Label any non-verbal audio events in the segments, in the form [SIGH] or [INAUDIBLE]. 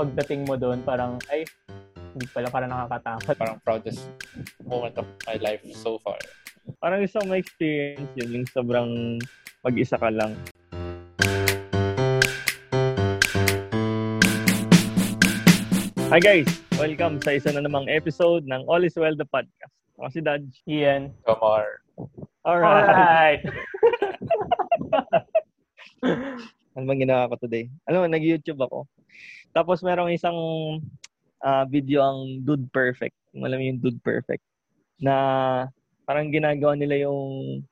pagdating mo doon, parang, ay, hindi pala para nakakatakot. Parang proudest moment of my life so far. Parang isang ma-experience yun, yung sobrang mag-isa ka lang. Hi guys! Welcome sa isa na namang episode ng All is Well the Podcast. Ako si Dodge. Ian. Kamar. Alright! [LAUGHS] ano bang ginawa ko today? Alam mo, nag-YouTube ako. Tapos merong isang uh, video ang Dude Perfect. Alam mo yung Dude Perfect. Na parang ginagawa nila yung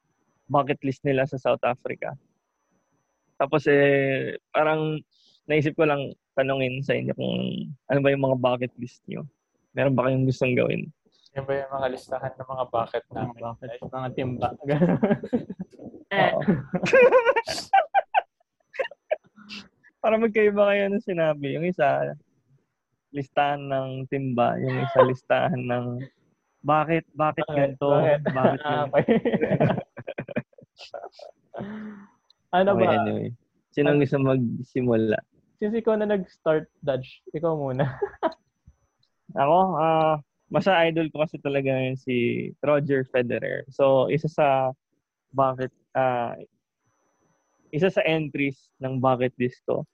bucket list nila sa South Africa. Tapos eh, parang naisip ko lang tanungin sa inyo kung ano ba yung mga bucket list nyo. Meron ba kayong gustong gawin? Yan ba yung mga listahan ng mga bucket namin? Mga bucket, mga timba. [LAUGHS] [LAUGHS] Oo. [LAUGHS] Para magkaiba kayo ng sinabi. Yung isa, listahan ng timba. Yung isa, listahan ng bakit, bakit ganito? Bakit? Bakit Ah, ganito? [LAUGHS] ano Okay, ba? anyway. Sinong gusto magsimula? Since ikaw na nag-start, Dodge, ikaw muna. [LAUGHS] Ako, ah, masa idol ko kasi talaga ngayon si Roger Federer. So, isa sa bucket, ah, isa sa entries ng bucket list ko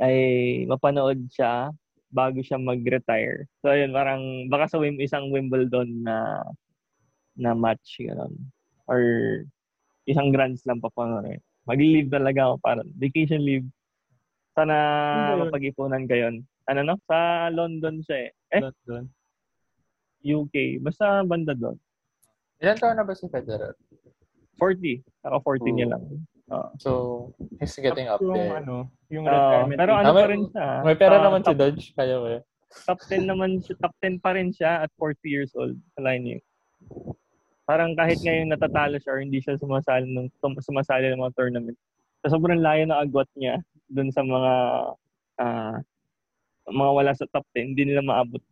ay mapanood siya bago siya mag-retire. So, ayun, parang baka sa Wim, isang Wimbledon na na match, gano'n. Or isang Grand Slam pa pa. Mag-leave talaga ako para vacation leave. Sana yun? mapag-ipunan kayo. Ano no? Sa London siya eh. Eh, Doon. UK. Basta banda doon. Ilan taon na ba si Federer? 40. Naka 40 niya Oo. lang. Oo. So, he's getting up yung, there. ano, yung Oo, retirement. pero ano Ah, may- pa rin siya. May pera Ah, naman si top, Dodge. Kaya mo eh. top 10 naman siya. Top 10 pa rin siya at 40 years old. Alain niyo. Parang kahit ngayon natatalo siya or hindi siya sumasali ng sumasali ng mga tournament. So, sobrang layo ng agwat niya dun sa mga ah, mga wala sa top 10. Hindi nila maabot.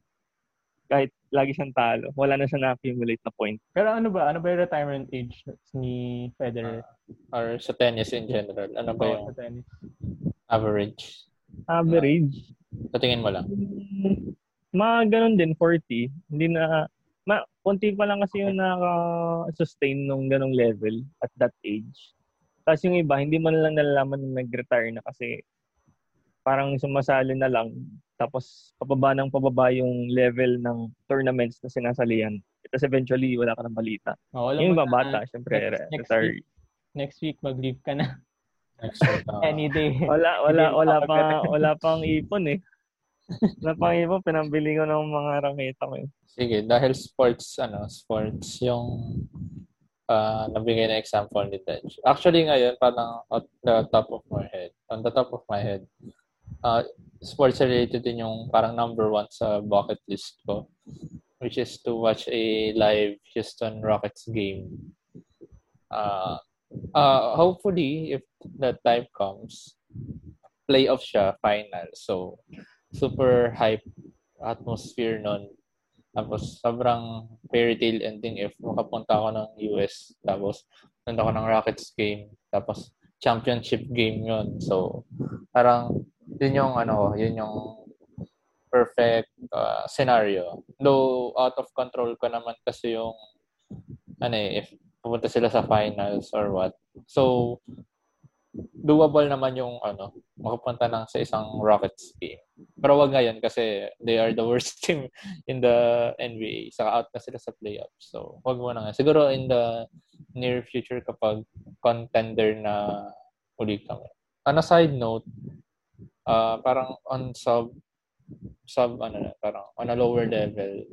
Kahit lagi siyang talo. Wala na siya na-accumulate na point. Pero ano ba? Ano ba yung retirement age ni Federer? Or sa tennis in general. Ano ba Oo, yung sa tennis. average? Average. Sa tingin mo lang. Mm, Mga ganun din, 40. Hindi na, ma, konti pa lang kasi yung naka-sustain nung ganong level at that age. Tapos yung iba, hindi man lang nalalaman na nag-retire na kasi parang sumasali na lang. Tapos pababa ng pababa yung level ng tournaments na sinasalihan. Tapos eventually, wala ka ng balita. Oh, Yung na, bata, syempre, next- next retire. Next week, mag-leave ka na. Next week. ah. Any day. Wala, wala, wala pa, wala pang ipon eh. Wala pang ipon, pinambili ko ng mga raketa ko eh. Sige, dahil sports, ano, sports yung uh, nabigay na example ni Dodge. Actually, ngayon, parang at the top of my head, on the top of my head, uh, sports related din yung parang number one sa bucket list ko, which is to watch a live Houston Rockets game. Uh, uh, hopefully, if that time comes, playoff siya, final. So, super hype atmosphere nun. Tapos, sobrang fairy tale ending if makapunta ako ng US. Tapos, nanda ako ng Rockets game. Tapos, championship game yun. So, parang, yun yung, ano, yun yung perfect uh, scenario. Though, out of control ko naman kasi yung, ano eh, if pupunta sila sa finals or what. So, doable naman yung ano, makapunta ng sa isang Rockets game. Pero wag ngayon kasi they are the worst [LAUGHS] team in the NBA. Saka out na sila sa playoffs. So, wag mo na nga. Siguro in the near future kapag contender na uli kami. On a side note, uh, parang on sub sub ano na, parang on a lower level,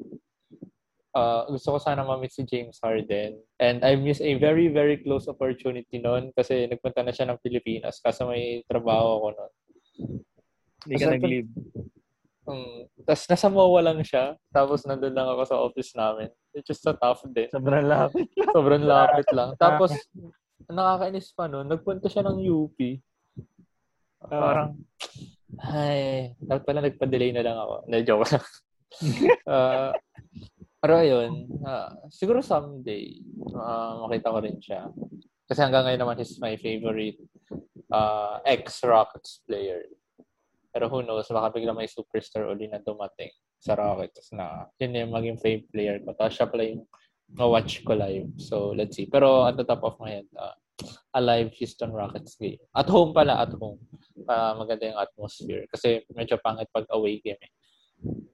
uh, gusto ko sana ma-meet si James Harden. And I miss a very, very close opportunity noon kasi nagpunta na siya ng Pilipinas kasi may trabaho ako noon. Hindi ka nag-leave. Um, Tapos nasa MOA lang siya. Tapos nandun lang ako sa office namin. It's just a tough din. Sobrang lapit. Sobrang lapit lang. [LAUGHS] Tapos, nakakainis pa noon, nagpunta siya ng UP. Parang, ay, dapat pala nagpa-delay na lang ako. Hindi, joke lang. [LAUGHS] Ah, pero ayun, ah, siguro someday, ah, makita ko rin siya. Kasi hanggang ngayon naman, he's my favorite uh, ex-Rockets player. Pero who knows, baka bigla may superstar uli na dumating sa Rockets na yun yung maging fave player ko. Tapos siya pala yung na-watch ko live. So, let's see. Pero at the top of my head, uh, a live Houston Rockets game. At home pala, at home. Uh, maganda yung atmosphere. Kasi medyo pangit pag away game eh.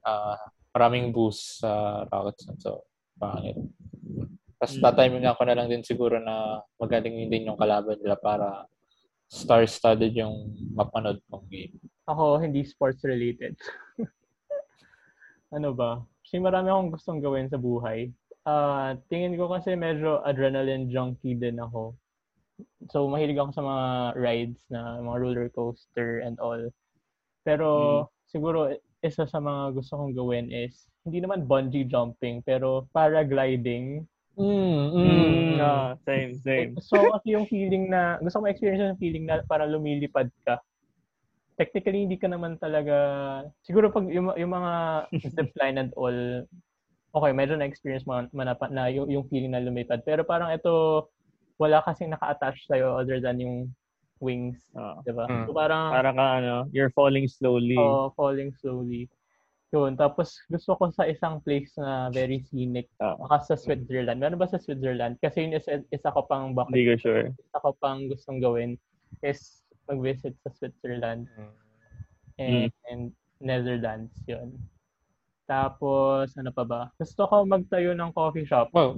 Uh, maraming boost sa Rockets. So, pangit. Tapos mm. tatiming ako na lang din siguro na magaling din yung kalaban nila para star-studded yung mapanood kong game. Ako, hindi sports related. [LAUGHS] ano ba? Kasi marami akong gustong gawin sa buhay. Uh, tingin ko kasi medyo adrenaline junkie din ako. So, mahilig ako sa mga rides na mga roller coaster and all. Pero, mm. siguro, isa sa mga gusto kong gawin is, hindi naman bungee jumping, pero paragliding. Mm, mm. No, same, same. So, kasi yung feeling na, gusto ko ma-experience yung feeling na para lumilipad ka technically hindi ka naman talaga siguro pag yung, yung mga [LAUGHS] zipline and all okay medyo na experience mo na, na yung, yung feeling na lumipad pero parang ito wala kasing naka-attach sa iyo other than yung wings oh. di ba mm. so parang parang ka ano you're falling slowly oh falling slowly yun tapos gusto ko sa isang place na very scenic oh. sa Switzerland meron ba sa Switzerland kasi yun isa, isa ko pang bucket hindi ko sure isa ko pang gustong gawin is mag-visit sa Switzerland mm. and, mm. and Netherlands yun. Tapos, ano pa ba? Gusto ko magtayo ng coffee shop. Oh.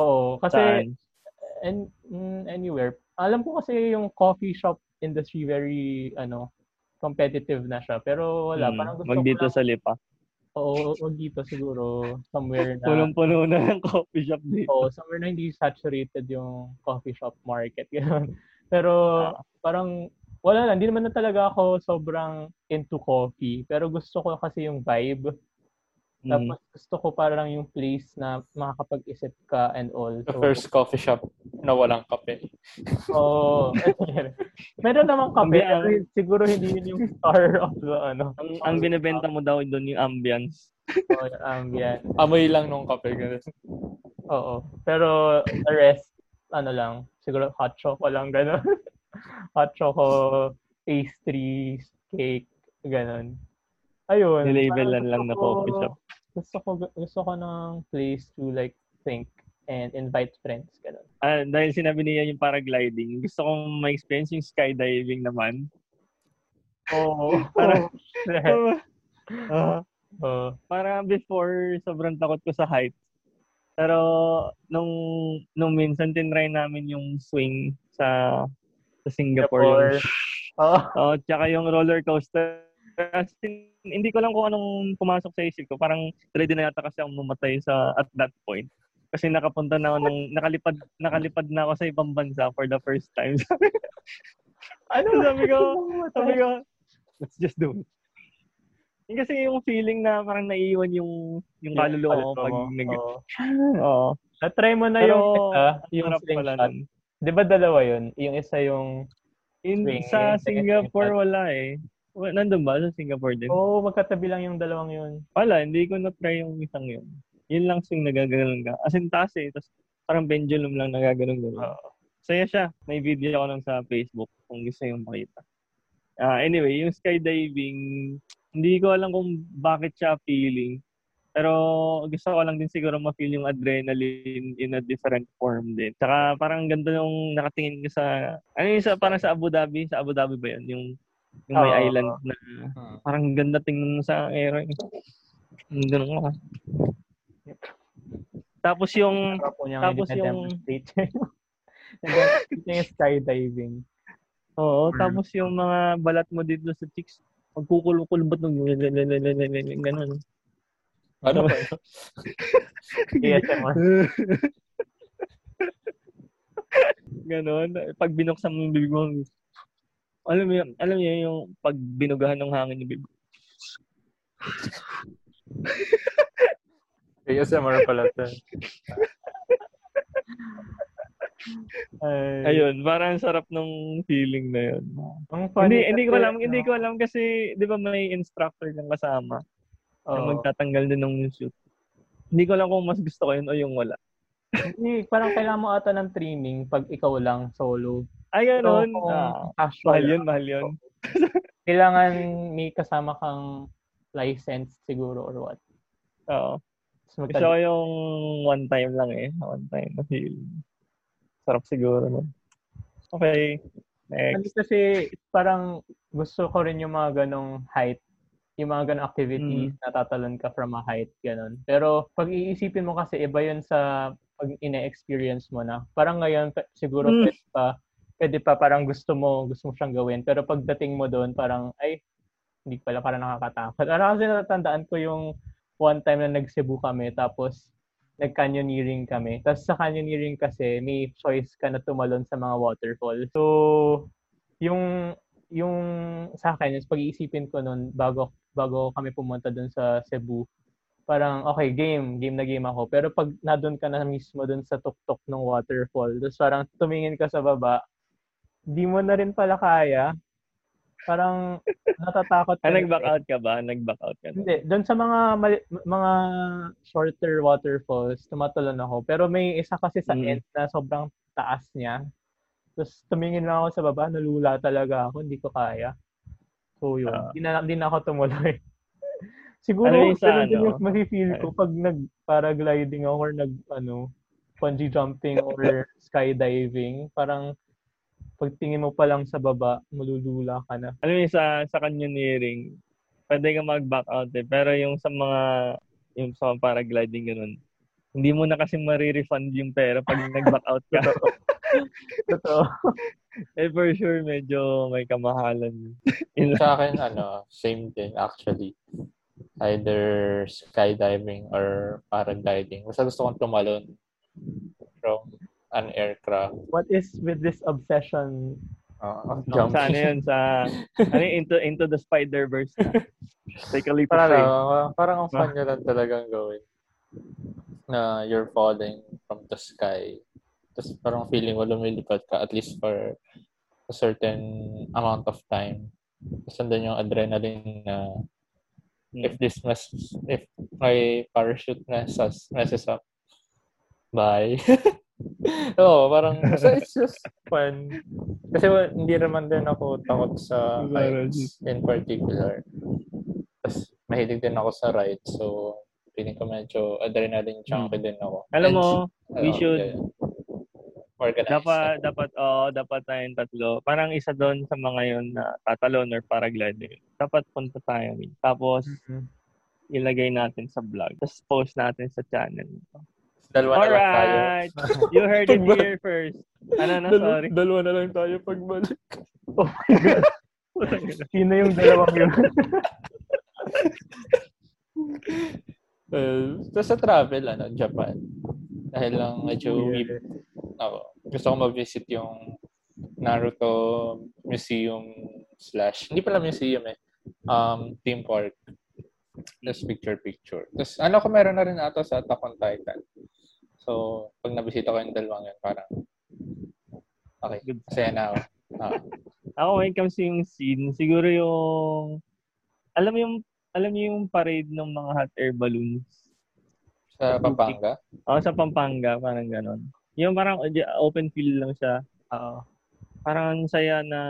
Oo. Kasi, and, mm, anywhere. Alam ko kasi yung coffee shop industry very, ano, competitive na siya. Pero wala. Mm, parang gusto mag dito lang, sa Lipa. Oo, wag dito siguro. Somewhere na. Punong-puno na ng coffee shop dito. Oo, somewhere na hindi saturated yung coffee shop market. [LAUGHS] Ganun. Pero ah. parang wala lang, hindi naman na talaga ako sobrang into coffee. Pero gusto ko kasi yung vibe. Mm. Tapos gusto ko parang yung place na makakapag-isip ka and all. The so, first coffee shop na walang kape. [LAUGHS] Oo. Oh, [LAUGHS] meron naman kape. Ang, pero siguro hindi yun yung star [LAUGHS] of the ano. Ang, ang binibenta mo daw doon yung ambience. Oo, oh, yung ambience. Amoy lang nung kape. Ganun. Oo. Pero the rest, ano lang, siguro hot choco lang, gano'n. hot choco, pastries, cake, gano'n. Ayun. Nilabelan lang na coffee shop. Gusto ko, gusto ko ng place to like think and invite friends, gano'n. Ah, dahil sinabi niya yung paragliding, gusto kong ma-experience yung skydiving naman. Oo. Oh, [LAUGHS] para, [LAUGHS] uh, uh, para before, sobrang takot ko sa heights. Pero nung nung minsan tinry namin yung swing sa sa Singapore. Singapore. Oh. oh, tsaka yung roller coaster. Kasi hindi ko lang kung anong pumasok sa isip ko. Parang ready na yata kasi akong mamatay sa at that point. Kasi nakapunta na ako ng nakalipad nakalipad na ako sa ibang bansa for the first time. [LAUGHS] ano sabi ko? Sabi ko, let's just do it. Yung kasi yung feeling na parang naiiwan yung yung kaluluwa ko pag nag Oo. [LAUGHS] Oh. Na-try mo na Pero, yung isa, yung slingshot. Di ba dalawa yun? Yung isa yung In, swing, sa Singapore wala eh. Nandun ba sa Singapore din? Oo, oh, magkatabi lang yung dalawang yun. Wala, hindi ko na-try yung isang yun. Yun lang swing nagaganon ka. As in taas eh. Tapos parang pendulum lang nagaganon gano'n. Uh, Saya siya. May video ako lang sa Facebook kung gusto yung makita. Uh, anyway, yung skydiving, hindi ko alam kung bakit siya feeling. Pero gusto ko lang din siguro ma-feel yung adrenaline in a different form din. Tsaka parang ganda yung nakatingin ko sa, ano yung sa, parang sa Abu Dhabi, sa Abu Dhabi ba yun? Yung, yung may oh, island na uh, parang ganda tingnan sa air. Ganun ka. Tapos yung, tapos yung, [LAUGHS] yung skydiving. Oo, tapos yung mga balat mo dito sa chicks, magkukulong-kulong ba't nung ganun. Ano ba? yes, Ganon. Pag binuksan mo yung bibig mo, alam mo yun, alam niyo yung pag binugahan ng hangin yung bibig. [LAUGHS] ASMR pala ito. Ay. Ayun, parang sarap nung feeling na yun. Ang hindi, hindi ko alam, no? hindi ko alam kasi 'di ba may instructor kang kasama oh. na magtatanggal din ng suit. Hindi ko alam kung mas gusto ko yun o yung wala. Hindi, parang kailangan mo ata ng training pag ikaw lang solo. Ay, ganun. So, ah, mahal yun, mahal yun. [LAUGHS] kailangan may kasama kang license siguro or what. Oo. Gusto ko yung one time lang eh. One time na. Sarap siguro nun. Okay. Next. kasi parang gusto ko rin yung mga ganong height, yung mga ganong activities, natatalon ka from a height, ganon. Pero pag iisipin mo kasi iba yun sa pag ine-experience mo na. Parang ngayon siguro Mm. pa, pwede pa parang gusto mo, gusto mo siyang gawin. Pero pagdating mo doon, parang ay, hindi pala parang nakakatakot. Ano kasi natatandaan ko yung one time na nag-Cebu kami, tapos nag-canyoneering kami. Tapos sa canyoneering kasi, may choice ka na tumalon sa mga waterfall. So, yung yung sa akin, yung pag-iisipin ko noon bago bago kami pumunta doon sa Cebu, parang okay, game, game na game ako. Pero pag nadun ka na mismo doon sa tuktok ng waterfall, tapos parang tumingin ka sa baba, di mo na rin pala kaya. Parang natatakot Ah, ka na nag-back out ka ba? Nag-back out ka na? Hindi, doon sa mga mali- mga shorter waterfalls, tumatalon ako. Pero may isa kasi sa Mm. end na sobrang taas niya. Tapos tumingin lang ako sa baba, nalula talaga ako, hindi ko kaya. So yun, Ah. hindi na, di na ako tumuloy. [LAUGHS] Siguro, Ano yung sa ano? yung mafe-feel ko pag nag-paragliding ako or nag, ano, bungee jumping or [LAUGHS] skydiving. Parang pagtingin mo pa lang sa baba, malulula ka na. Alam mo yung sa, sa canyoneering, pwede ka mag-back out eh. Pero yung sa mga, yung sa mga paragliding ganun, hindi mo na kasi marirefund yung pera pag [LAUGHS] nag-back out ka. Totoo. [LAUGHS] eh for sure, medyo may kamahalan. Lang. Sa akin, ano, same din actually. Either skydiving or paragliding. Basta gusto kong tumalon from an aircraft. What is with this obsession? Uh, No, Sa ano yun, sa, [LAUGHS] ano yun, into, into the Spider-Verse na. Take a leap of Parang, faith. ano, parang ang fun nyo lang talagang gawin. Na you're falling from the sky. Tapos parang feeling mo lumilipad ka at least for a certain amount of time. Tapos nandun yung adrenaline na Hmm. if this mess, if my parachute messes, messes up, bye. [LAUGHS] [LAUGHS] Oo, parang, so it's just fun. Kasi hindi naman din ako takot sa heights in particular. Tapos, mahilig din ako sa rides. So, feeling ko medyo adrenaline junkie din ako. Alam And, mo, we ano, should, yeah, organize. dapat, dapat, oh, dapat tayong tatlo. Parang isa doon sa mga yun na tatalon or paragliding. Dapat punta tayo. Tapos, ilagay natin sa vlog. Tapos post natin sa channel. Dalawa na lang tayo. Alright! You heard it here first. Ano na, Dalawa, sorry. dalawa na lang tayo pagbalik. Oh my God. Sino yung dalawang yun? [LAUGHS] Uh, tapos sa travel, ano, Japan. Dahil lang medyo Yeah. ako, gusto ko ma-visit yung Naruto Museum slash, hindi pala museum eh, um, theme park. Tapos picture-picture. Tapos ano ko meron na rin ata sa Attack on Titan. So, pag nabisita ko yung dalawang yun, parang okay, Good. masaya na ako. Ah, Ako, when it comes to yung scene, siguro yung, alam mo yung, alam mo yung parade ng mga hot air balloons. sa Pampanga. Ako sa Pampanga, parang ganon. Yung parang uh, open field lang siya. Oo. Parang ang saya na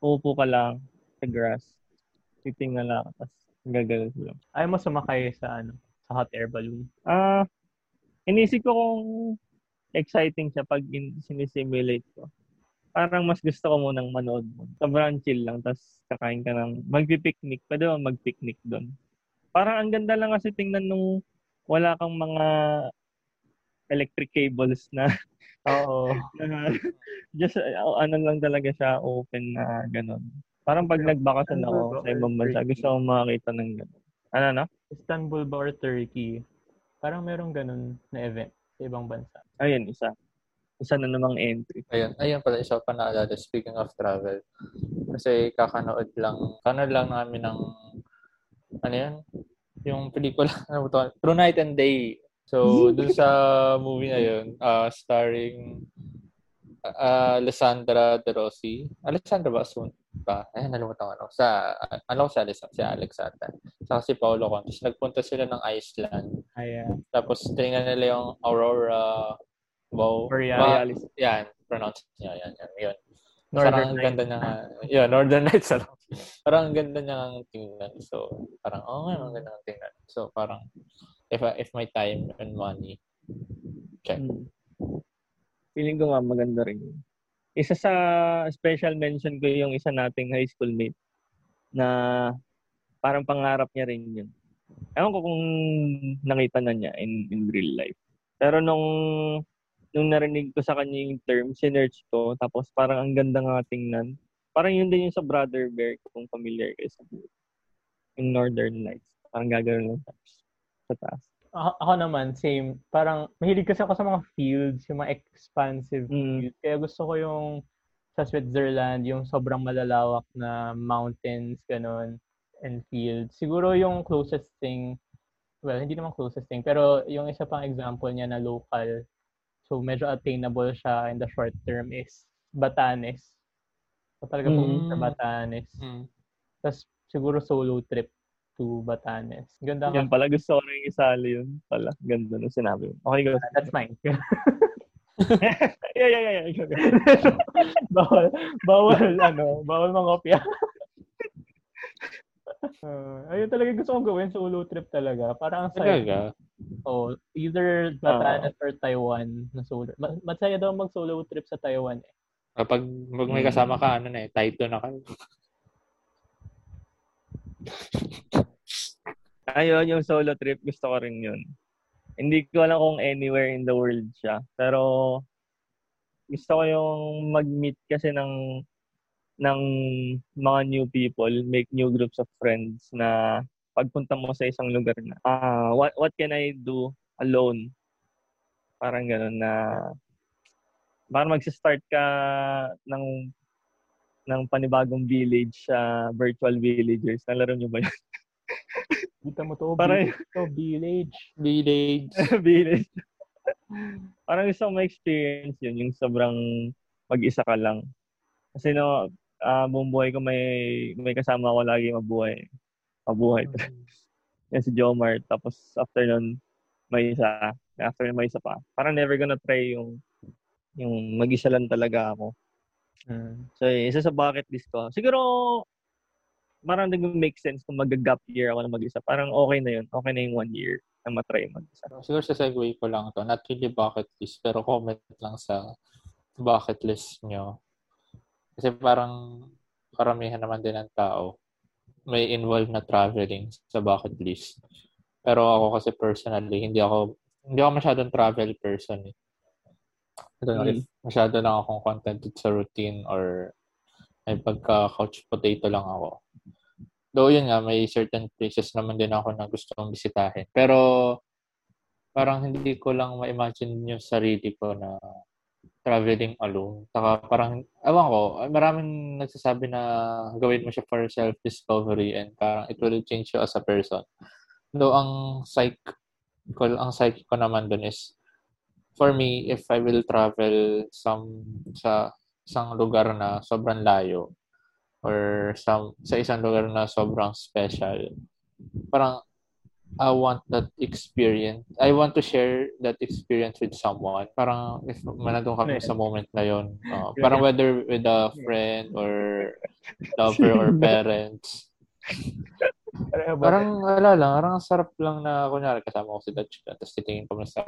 uupo ka lang sa grass. Titingnan lang. Tapos gagalaw lang. Ayaw mo sumakay sa ano, sa hot air balloon. Ah, inisip ko kung exciting siya pag in, sinisimulate ko. Parang mas gusto ko munang manood mo. Sobrang chill lang, tapos kakain ka ng, magpipiknik. Pwede ba magpiknik doon? Parang ang ganda lang kasi tingnan nung wala kang mga electric cables na, [LAUGHS] Oo. [LAUGHS] na just uh, ano lang talaga siya, open na ganun. Parang pag nagbakasyon ako sa ibang bansa, gusto ko makakita ng ganun. Ano, no? Istanbul ba or Turkey? Parang merong ganun na event sa ibang bansa. Ayun, isa. Isa na namang entry. Ayun, ayun pala, isa pa naalala, speaking of travel. Kasi kakanood lang, kanood lang namin ng, ano yan, yung pelikula, [LAUGHS] ano ba to? True Night and Day. So, [LAUGHS] dun sa movie na yun, uh, starring uh, Alessandra De Rossi. Alessandra ba? Soon ba? Ay, nalimutan ko. Ano. Sa, ano si Alex, si Alexandra. Saka si Paolo Contes. Nagpunta sila ng Iceland. Ayan. Tapos, tingnan nila yung Aurora Bow. Borealis. Ba- yan, pronounce niya. Yan, yan, yun. Northern Parang ang Lights. ganda ng, yeah, Northern Lights. Alam. parang ang ganda niya ang tingnan. So, parang, oh, nga, ang ganda ang tingnan. So, parang, if, I- if my time and money, check. Hmm. Feeling ko nga maganda rin. Isa sa special mention ko yung isa nating high school mate na parang pangarap niya rin yun. Ewan ko kung nakita na niya in, in real life. Pero nung nung narinig ko sa kanya yung term, sinerch ko, tapos parang ang ganda nga tingnan. Parang yun din yung sa Brother Bear, kung familiar kayo sa. Yung Northern Lights. Parang gagawin lang sa, sa taas. Ako, ako naman, same. Parang, mahilig kasi ako sa mga fields, yung mga expansive Mm. fields. Kaya gusto ko yung sa Switzerland, yung sobrang malalawak na mountains, ganun, and fields. Siguro yung closest thing, well, hindi naman closest thing, pero yung isa pang example niya na local, so medyo attainable siya in the short term is Batanes. So talaga Mm. pumunta sa Batanes. Mm. Tapos siguro solo trip to Batanes. Ganda Yan ka. pala, gusto ko rin isali yun pala. Ganda nung sinabi mo. Okay, go. That's mine. [LAUGHS] [LAUGHS] yeah, yeah, yeah. yeah. [LAUGHS] Bawal, bawal, ano, bawal mangopya. Uh, ayun talaga gusto kong gawin, solo trip talaga. Parang ang saya. Talaga. Oh, either Batanes or Taiwan na solo. Ma- masaya daw mag solo trip sa Taiwan eh. Kapag pag may kasama ka, ano na eh, Taito na kayo. [LAUGHS] Ayun, yung solo trip, gusto ko rin yun. Hindi ko alam kung anywhere in the world siya. Pero, gusto ko yung mag-meet kasi ng ng mga new people, make new groups of friends na pagpunta mo sa isang lugar na, ah, what, what can I do alone? Parang gano'n na, parang mag-start ka ng ng panibagong village sa virtual villagers. Nalaro nyo ba yun? Kita mo to, Parang- village, to village. Village. [LAUGHS] village. Parang gusto kong ma-experience yun, yung sobrang mag-isa ka lang. Kasi no, ah buong buhay ko may may kasama ako lagi mabuhay. Mabuhay. [LAUGHS] Yan si Jomar. Tapos after nun, may isa. After nun, may isa pa. Parang never gonna try yung yung mag-isa lang talaga ako. Hmm. So, yun, isa sa bucket list ko. Siguro, parang nag-make sense kung mag-gap year ako na mag-isa. Parang okay na yun. Okay na yung one year na matry mag-isa. Siguro sa segue ko lang to. Not really bucket list, pero comment lang sa bucket list nyo. Kasi parang karamihan naman din ng tao may involved na traveling sa bucket list. Pero ako kasi personally, hindi ako hindi ako masyadong travel person eh. I don't know Mm. if masyado lang akong contented sa routine or may pagka-couch potato lang ako. Though yun nga, may certain places naman din ako na gusto kong bisitahin. Pero parang hindi ko lang ma-imagine yung sarili ko na traveling alone. Saka parang, ewan ko, maraming nagsasabi na gawin mo siya for self-discovery and parang it will change you as a person. Though ang psych ko, ang psyche ko naman dun is, for me, if I will travel some sa isang lugar na sobrang layo or some, sa isang lugar na sobrang special, parang I want that experience. I want to share that experience with someone. Parang if manandun kami sa moment na yon, uh, [LAUGHS] parang whether with a friend or lover or [LAUGHS] parents. Parang wala lang, parang ang sarap lang na kunyari kasama ko si Dutch tapos titingin kami sa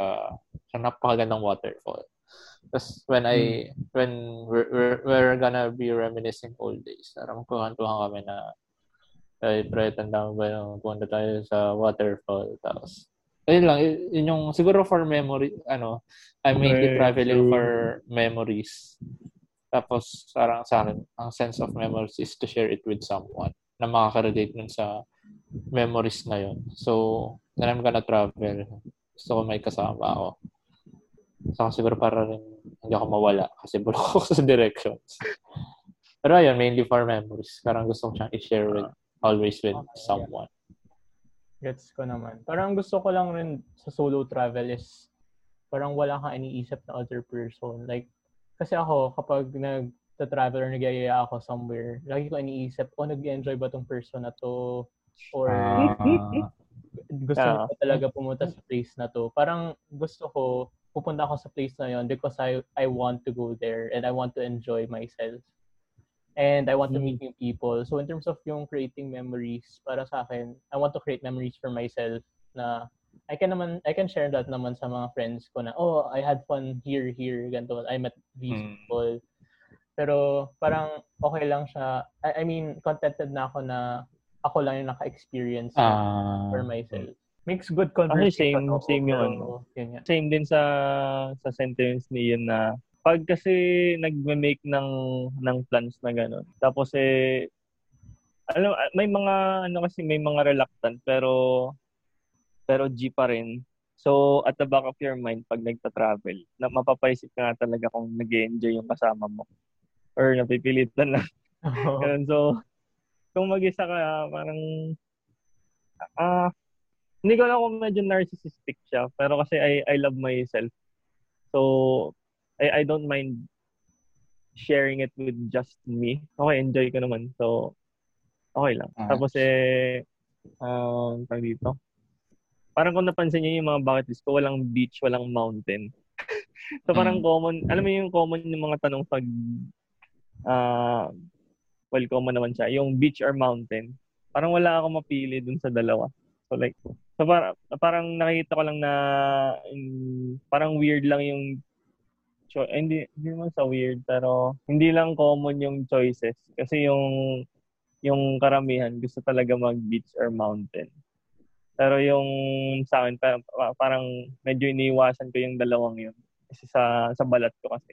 sa napakagandang waterfall. Tapos when I when we're, we're, we're gonna be reminiscing old days, parang kuhantuhan kami na ay, pre, tanda mo ba yung punta tayo sa waterfall. Tapos, ayun lang, yun yung, siguro for memory, ano, I'm mainly Right, traveling true. for memories. Tapos, parang sa akin, ang sense of memories is to share it with someone na makaka-relate nun sa memories na yun. So, when I'm gonna travel, gusto ko may kasama ako. Saka siguro para rin hindi ako mawala kasi [LAUGHS] bulok ako sa directions. Pero ayun, mainly for memories. Parang gusto ko siyang i-share with, always with someone. Gets ko naman. Parang gusto ko lang rin sa solo travel is parang wala kang iniisip na other person. Like, kasi ako, kapag nag-travel or nagyayaya ako somewhere, lagi ko iniisip, oh, nag-enjoy ba tong person na to? Or Ah, gusto Ah. ko talaga pumunta sa place na to. Parang gusto ko, pupunta ako sa place na yon because I I want to go there and I want to enjoy myself. And I want to meet new people. So in terms of yung creating memories, para sa akin, I want to create memories for myself na I can naman, I can share that naman sa mga friends ko na, oh, I had fun here, here, ganito. I met these Mm. people. Pero parang okay lang siya. I, I mean, contented na ako na ako lang yung naka-experience Ah. for myself. Makes good Actually, conversation. same- ako, same pero ano. Yun nga. Same din sa sa sentence ni Ian na pag kasi nagme-make ng ng plans na gano'n. Tapos eh alam may mga ano kasi may mga reluctant pero pero G pa rin. So at the back of your mind pag nagta-travel, na mapapaisip ka nga talaga kung nag enjoy yung kasama mo or napipilitan lang. [LAUGHS] Ganun. So kung mag-isa ka parang ah hindi ko alam kung medyo narcissistic siya pero kasi I I love myself. So I I don't mind sharing it with just me. Okay, enjoy ko naman. So okay lang. Ah. Tapos eh um tawag dito. Parang kung napansin niyo yung mga bucket list ko, walang beach, walang mountain. [LAUGHS] so parang Mm. common, alam mo yung common yung mga tanong pag ah well, common naman siya. Yung beach or mountain. Parang wala akong mapili dun sa dalawa. So like, so para, parang nakikita ko lang na mm, parang weird lang yung cho- eh, hindi, hindi naman sa weird, pero hindi lang common yung choices. Kasi yung yung karamihan gusto talaga mag-beach or mountain. Pero yung sa akin, pa- pa- parang medyo iniiwasan ko yung dalawang yun. Kasi sa, sa balat ko kasi.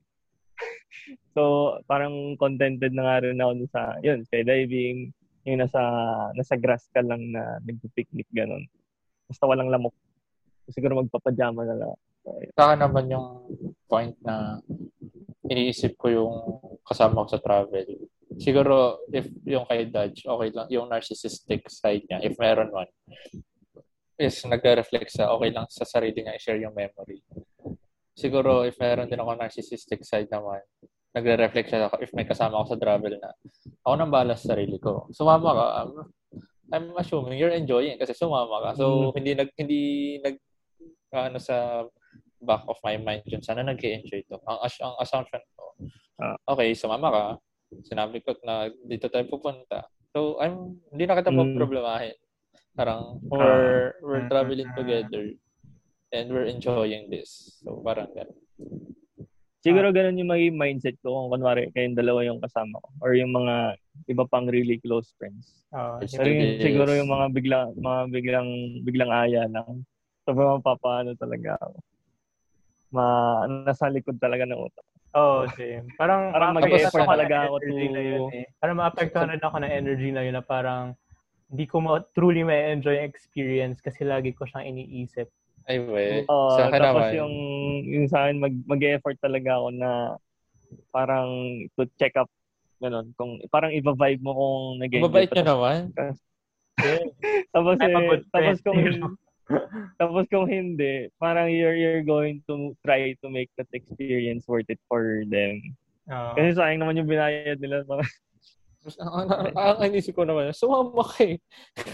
So, parang contented na nga rin ako sa, yun, skydiving, yung nasa, nasa grass ka lang na nagpipiknik, ganun. Basta walang lamok. Siguro magpapajama na lang. So, yun. Sa akin naman yung point na iniisip ko yung kasama ko sa travel. Siguro, if yung kay Dodge, okay lang. Yung narcissistic side niya, if meron man, is nagre-reflect sa okay lang sa sarili niya i-share yung memory. Siguro, if meron din ako narcissistic side naman, nagre-reflect siya ako if may kasama ako sa travel na ako nang balas sa sarili ko. Sumama ka. I'm, I'm assuming you're enjoying kasi sumama ka. So, hindi nag hindi nag ano sa back of my mind yun. Sana nag-enjoy to. Ang, as- ang assumption ko, Ah. okay, sumama ka. Sinabi ko na dito tayo pupunta. So, I'm, hindi na kita Mm. problemahin. Parang, we're, we're Mm. traveling together and we're enjoying this. So, parang ganun. Siguro ganun yung magiging mindset ko kung kunwari kayong dalawa yung kasama ko or yung mga iba pang really close friends. It's Pero Yes. yun, siguro yung mga bigla, mga biglang, biglang aya lang. Sobrang mapapaano talaga ako. Ma, nasa likod talaga ng utak. Oo, same. Parang, Parang ng talaga ako to- na yun eh. Parang maapektuhan rin ako ng energy na yun na parang hindi ko ma- truly may enjoy yung experience kasi lagi ko siyang iniisip. Ay, wait. Oo, sa akin tapos naman, yung, yung sa akin, mag, mag-effort talaga ako na parang to check up ganun. Kung, parang iba-vibe mo kung nag-enjoy. mabait ka. nyo naman. [LAUGHS] Tapos, eh, tapos kung tapos kung hindi, parang you're, you're going to try to make that experience worth it for them. Oo. Kasi sayang naman yung binayad nila. Ang, ang, ang, ang inisip ko naman, sumama ka eh.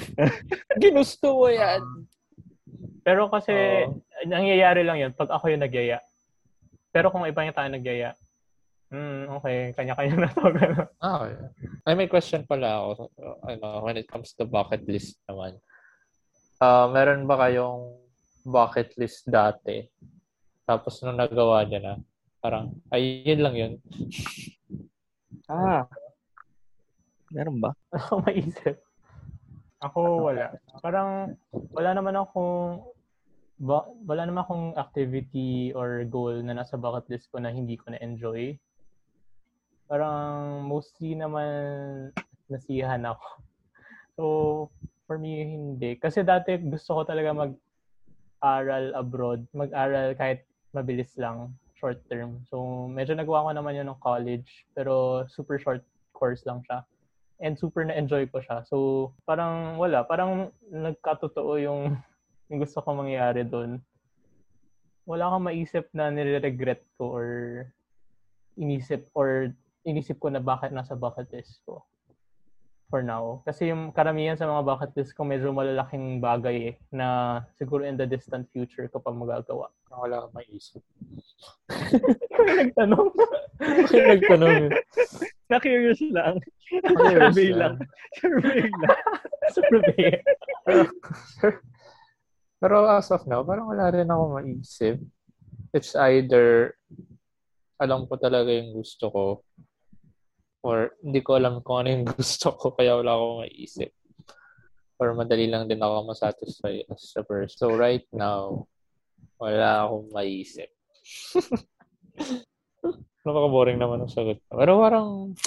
[LAUGHS] Ginusto mo yan. Pero kasi, Oo. nangyayari lang yun pag ako yung nagyaya. Pero kung iba yung tayo nagyaya, hmm, okay, kanya-kanya na to. [LAUGHS] Ah, okay. Ay, may question pala ako. Ano, when it comes to bucket list naman. Ah, meron ba kayong bucket list dati? Tapos nung nagawa niya na, parang, ay, yun lang yun. ah, meron ba? [LAUGHS] Ako maisip. Ako wala. Parang wala naman akong ba, wala naman akong activity or goal na nasa bucket list ko na hindi ko na-enjoy. Parang mostly naman nasihan ako. [LAUGHS] So, for me, hindi. Kasi dati gusto ko talaga mag-aral abroad. Mag-aral kahit mabilis lang, short term. So, medyo nagawa ko naman yun ng college. Pero super short course lang siya and super na-enjoy ko siya. So, parang wala. Parang nagkatotoo yung, [LAUGHS] yung gusto ko mangyari doon. Wala kang maisip na nire-regret ko or inisip or inisip ko na bakit nasa bucket list ko. for now. Kasi yung karamihan sa mga bucket list ko medyo malalaking bagay eh, na siguro in the distant future ko pa magagawa. Wala kang maisip. Yung [LAUGHS] nagtanong. Yung [LAUGHS] nagtanong. Na-curious lang. Curious Survey lang. lang. Survey lang. [LAUGHS] Survey. Pero as of now, parang wala rin ako maisip. It's either alam ko talaga yung gusto ko or hindi ko alam kung ano yung [LAUGHS] gusto ko kaya wala akong maisip. Or madali lang din ako masatisfy as a person. So right now, wala akong maisip. [LAUGHS] Napaka-boring naman ang sagot. Pero parang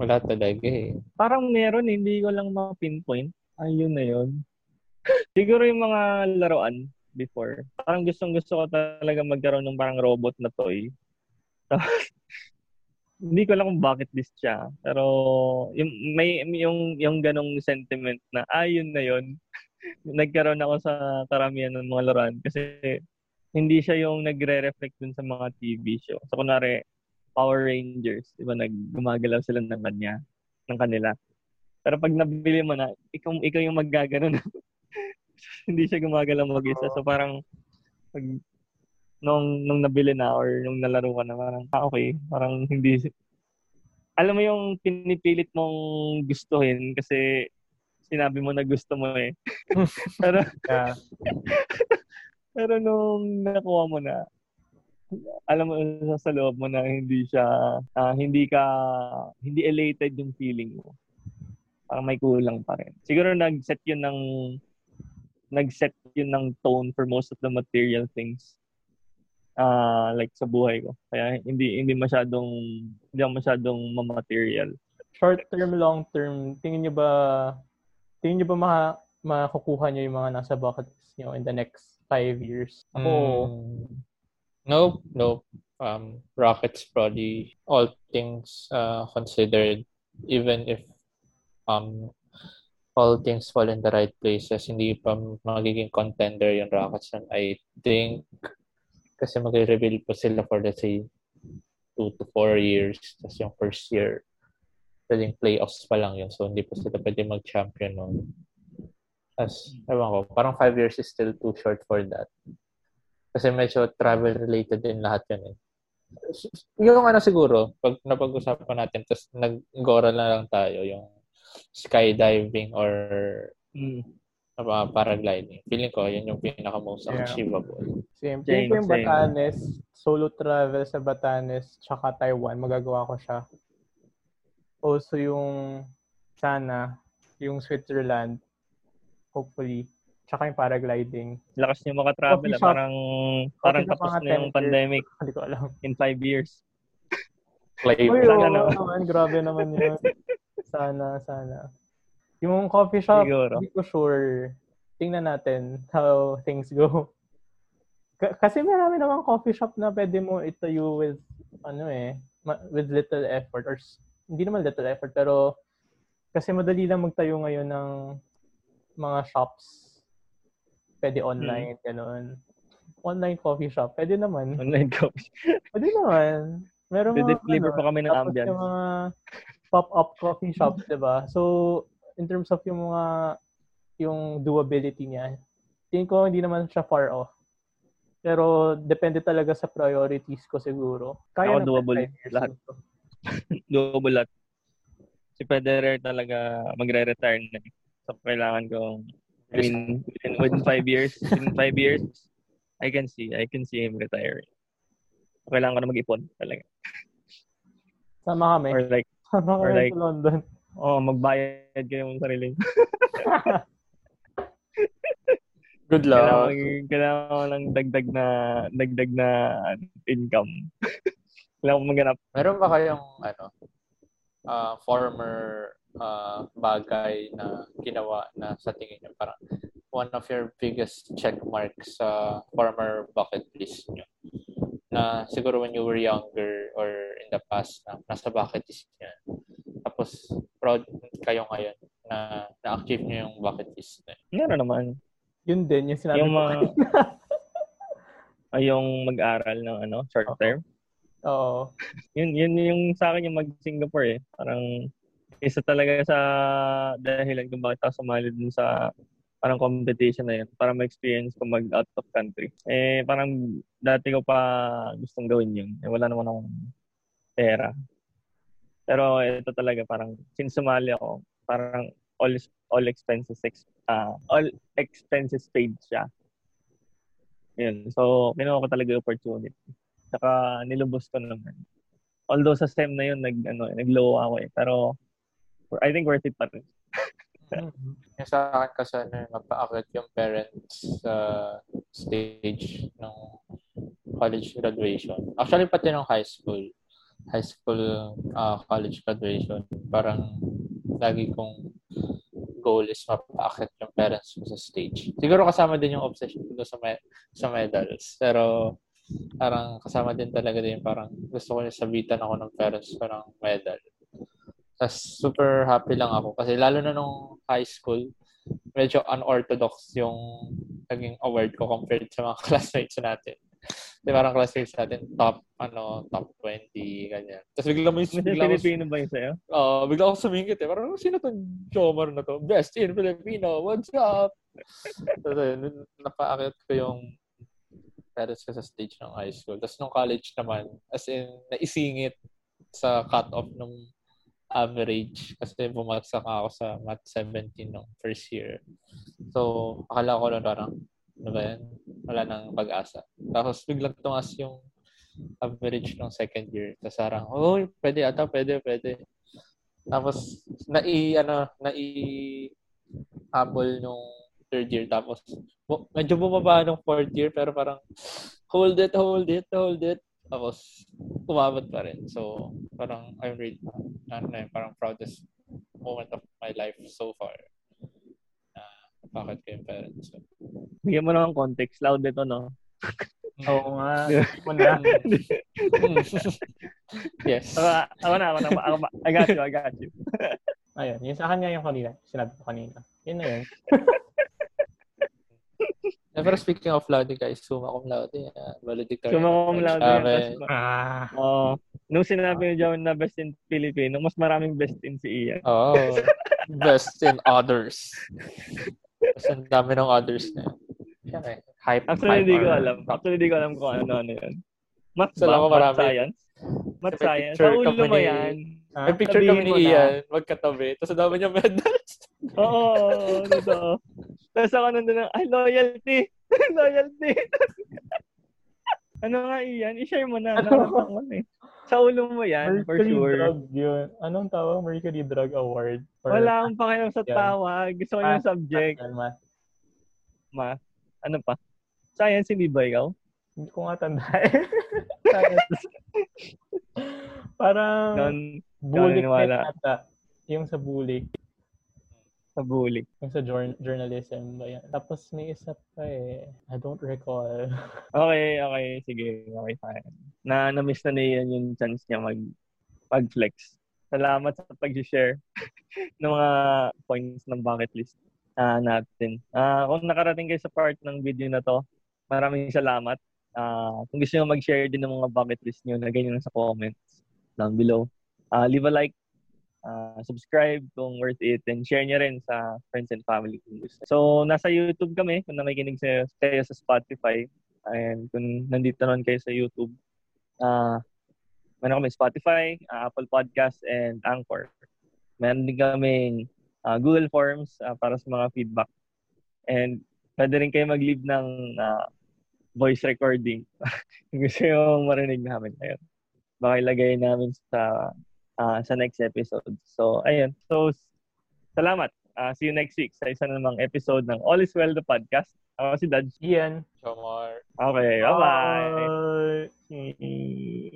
wala talaga eh. Parang meron, hindi ko lang ma-pinpoint. Ayun na yun. [LAUGHS] Siguro yung mga laruan before. Parang gustong gusto ko talaga magkaroon ng parang robot na toy. [LAUGHS] Tapos, hindi ko alam kung bakit list siya. Pero yung may yung yung ganong sentiment na ayun na yun. [LAUGHS] Nagkaroon ako sa karamihan ng mga laruan kasi hindi siya yung nagre-reflect dun sa mga TV show. So kunwari Power Rangers, di ba naggumagalaw sila ng kanya, ng kanila. Pero pag nabili mo na, ikaw, ikaw yung maggagano [LAUGHS] hindi siya gumagalaw mag-isa. So parang pag nung nung nabili na or nung nalaro ka na parang ah, okay, parang hindi alam mo yung pinipilit mong gustuhin kasi sinabi mo na gusto mo eh. [LAUGHS] pero Yeah. [LAUGHS] pero nung nakuha mo na alam mo sa loob mo na hindi siya ah, hindi ka hindi elated yung feeling mo. Parang may kulang pa rin. Siguro nag-set yun ng nag-set yun ng tone for most of the material things ah like sa buhay ko. Kaya hindi hindi masyadong hindi ako masyadong ma-material. Short term, long term, tingin niyo ba tingin niyo ba ma makukuha niyo yung mga nasa bucket list niyo in the next five years? Ako, Mm, nope, nope. Um, Rockets probably all things uh, considered, even if um all things fall in the right places, hindi pa magiging contender yung Rockets. And I think kasi magre-reveal pa sila for let's say two to four years. Tapos yung first year, pwedeng playoffs pa lang yun. So, hindi pa sila pwede mag-champion nun. As, ewan ko, parang five years is still too short for that. Kasi medyo travel-related din lahat yun eh. Yung ano siguro, pag napag-usapan natin, tapos nag-gora na lang tayo, yung skydiving or Mm. uh, paragliding. Feeling ko, yun yung pinaka-most Yeah. achievable. same. Tingin ko yung Same, same. Batanes, solo travel sa Batanes, tsaka Taiwan, magagawa ko siya. Also yung, sana, yung Switzerland, hopefully, tsaka yung paragliding. Lakas niyo maka-travel. Coffee ah. shop. Parang parang tapos na yung 10 years. pandemic [LAUGHS] Hindi ko alam. in five years. Flavor. Uy, Sana oo naman. naman. Grabe naman yun. [LAUGHS] Sana, sana. Yung coffee shop, Siguro. hindi ko sure. Tingnan natin how things go. [LAUGHS] K- kasi marami namang coffee shop na pwede mo itayo with, ano eh, ma- with little effort. Or hindi naman little effort, pero kasi madali lang magtayo ngayon ng mga shops. Pwede online, ganun. Online coffee shop, pwede naman. Online coffee. [LAUGHS] Pwede naman. Meron mga, Deliver ano, pa kami ng tapos ambience. yung mga pop-up coffee shops, di ba? So, in terms of yung mga, yung doability niya, tingin ko hindi naman siya far off. Pero, depende talaga sa priorities ko siguro. Kaya Ako [LAUGHS] doable lahat. Double lot. Si Federer talaga magre-retire na. So, kailangan ko, I mean, within, within five years, within five years, I can see, I can see him retiring. Kailangan ko na mag-ipon talaga. Sama kami. Or like, Sama or kami like- sa London. oh, magbayad kayo ng sarili. [LAUGHS] Good Kailangan, luck. kailangan ko ng dagdag na, dagdag na income. [LAUGHS] kailangan ko maghanap. Meron ba kayong ano uh, former uh, bagay na ginawa na sa tingin niyo parang one of your biggest check marks sa former bucket list niyo na siguro when you were younger or in the past na nasa bucket list niya tapos proud kayo ngayon na na-achieve niyo yung bucket list na yun. Meron naman. Yun din, yung sinabi Yung ko. mga, ay, [LAUGHS] yung mag-aral ng ano, short term. Oo. Yun, yun yung sa akin yung mag-Singapore eh. Parang isa talaga sa dahilan kung bakit ako sumali dun sa parang competition na yun para ma-experience ko mag out of country. Eh, parang dati ko pa gustong gawin yun. Eh, wala naman akong pera. Pero ito talaga parang since sumali ako, parang all all expenses ex, uh, all expenses paid siya. Yun. So, kinuha ko talaga yung opportunity. Saka nilubos ko naman. Although sa STEM na yun, nag, ano, nag-low ako eh. Pero I think worth it pa rin. mm-hmm. Sa akin kasi ano, napaakit yung parents sa uh, stage ng college graduation. Actually, pati ng high school. High school uh, college graduation. Parang lagi kong goal is mapaakit yung parents ko sa stage. Siguro kasama din yung obsession ko sa, me- sa medals. Pero parang kasama din talaga din parang gusto ko yung sabitan ako ng parents ko ng medal. Tapos super happy lang ako kasi lalo na nung high school, medyo unorthodox yung naging award ko compared sa mga [LAUGHS] classmates natin. Di parang classmates natin, top, ano, top 20, ganyan. Tapos bigla mo yung... Bigla Filipino ba yun sa'yo? Oo, uh, bigla ako sumingit eh. Parang, sino tong Jomar na to? Best in Filipino, what's up? Tapos, napaakit ko yung parents ko sa stage ng high school. Tapos nung college naman, as in, naisingit sa cut-off ng average kasi bumagsak ako sa Math 17 nung first year. So, akala ko lang parang ano ba yan? Wala nang pag-asa. Tapos biglang tumas yung average ng second year. Tapos parang, oh, pwede ata, pwede, pwede. Tapos, nai, ano, nai habol nung third year. Tapos, medyo bumaba nung fourth year, pero parang, hold it, hold it, hold it. Tapos, umabot pa rin. So, parang, I'm really, ano na parang proudest moment of my life so far bakit kayo parents? So, Bigyan mo naman context. Loud ito, no? Oo nga. [LAUGHS] Mo na. [LAUGHS] yes. Ako, ako na, ako na. Ako, I got you, I got you. Ayun, yun sa kanya yung kanina. Sinabi ko kanina. Yun na yun. [LAUGHS] Yeah, pero speaking of laude guys, summa cum laude. Uh, valedictorian. Summa cum laude. Ah. Oh, nung sinabi ni John na best in Filipino, mas maraming best in si Ian. Oh, [LAUGHS] best in others. Kasi ang dami ng others na yun. Eh. Hype, Actually, hindi ko alam. Actually, hindi ko alam kung ano, ano yun. Math so, ba? Math science? Math science? Sa ulo mo yan. May picture kami ni Ian, magkatabi. Tapos ang dami niya medals. Oo, oo, totoo. Tapos ako nandun ng, ay, loyalty. [LAUGHS] loyalty. [LAUGHS] ano nga, Ian? I-share mo na. Ano? eh. Sa ulo mo yan, Mercury for sure. Drug yun. Anong tawag? Mercury Drug Award? For Wala akong pakialam sa tawag. Gusto ko yung subject. Math. Math. Ano pa? Science, hindi ba ikaw? Hindi ko nga tandaan. [LAUGHS] Science. Parang non, bulik ata. Yung sa bulik. Sa bulik. Yung sa jour- journalism ba yan? Tapos may isa pa eh. I don't recall. [LAUGHS] okay, okay. Sige. Okay, fine na na-miss na niya yung chance niya mag pag-flex. Salamat sa pag-share [LAUGHS] ng mga points ng bucket list uh, natin. Uh, kung nakarating kayo sa part ng video na to, maraming salamat. Uh, kung gusto nyo mag-share din ng mga bucket list nyo, lagay nyo sa comments down below. Uh, leave a like, uh, subscribe kung worth it, and share nyo rin sa friends and family. So, nasa YouTube kami kung nakikinig sa, kayo sa Spotify. And kung nandito naman kayo sa YouTube, uh, meron kami Spotify, uh, Apple Podcast, and Anchor. Meron din kami uh, Google Forms uh, para sa mga feedback. And pwede rin kayo mag-leave ng uh, voice recording [LAUGHS] kung gusto nyo marinig namin. Ayun. Baka ilagay namin sa uh, sa next episode. So, ayun. So, salamat. Uh, see you next week sa isa namang episode ng All is Well the Podcast. Ako si Dad. Ian. Jomar. Okay, bye-bye. bye.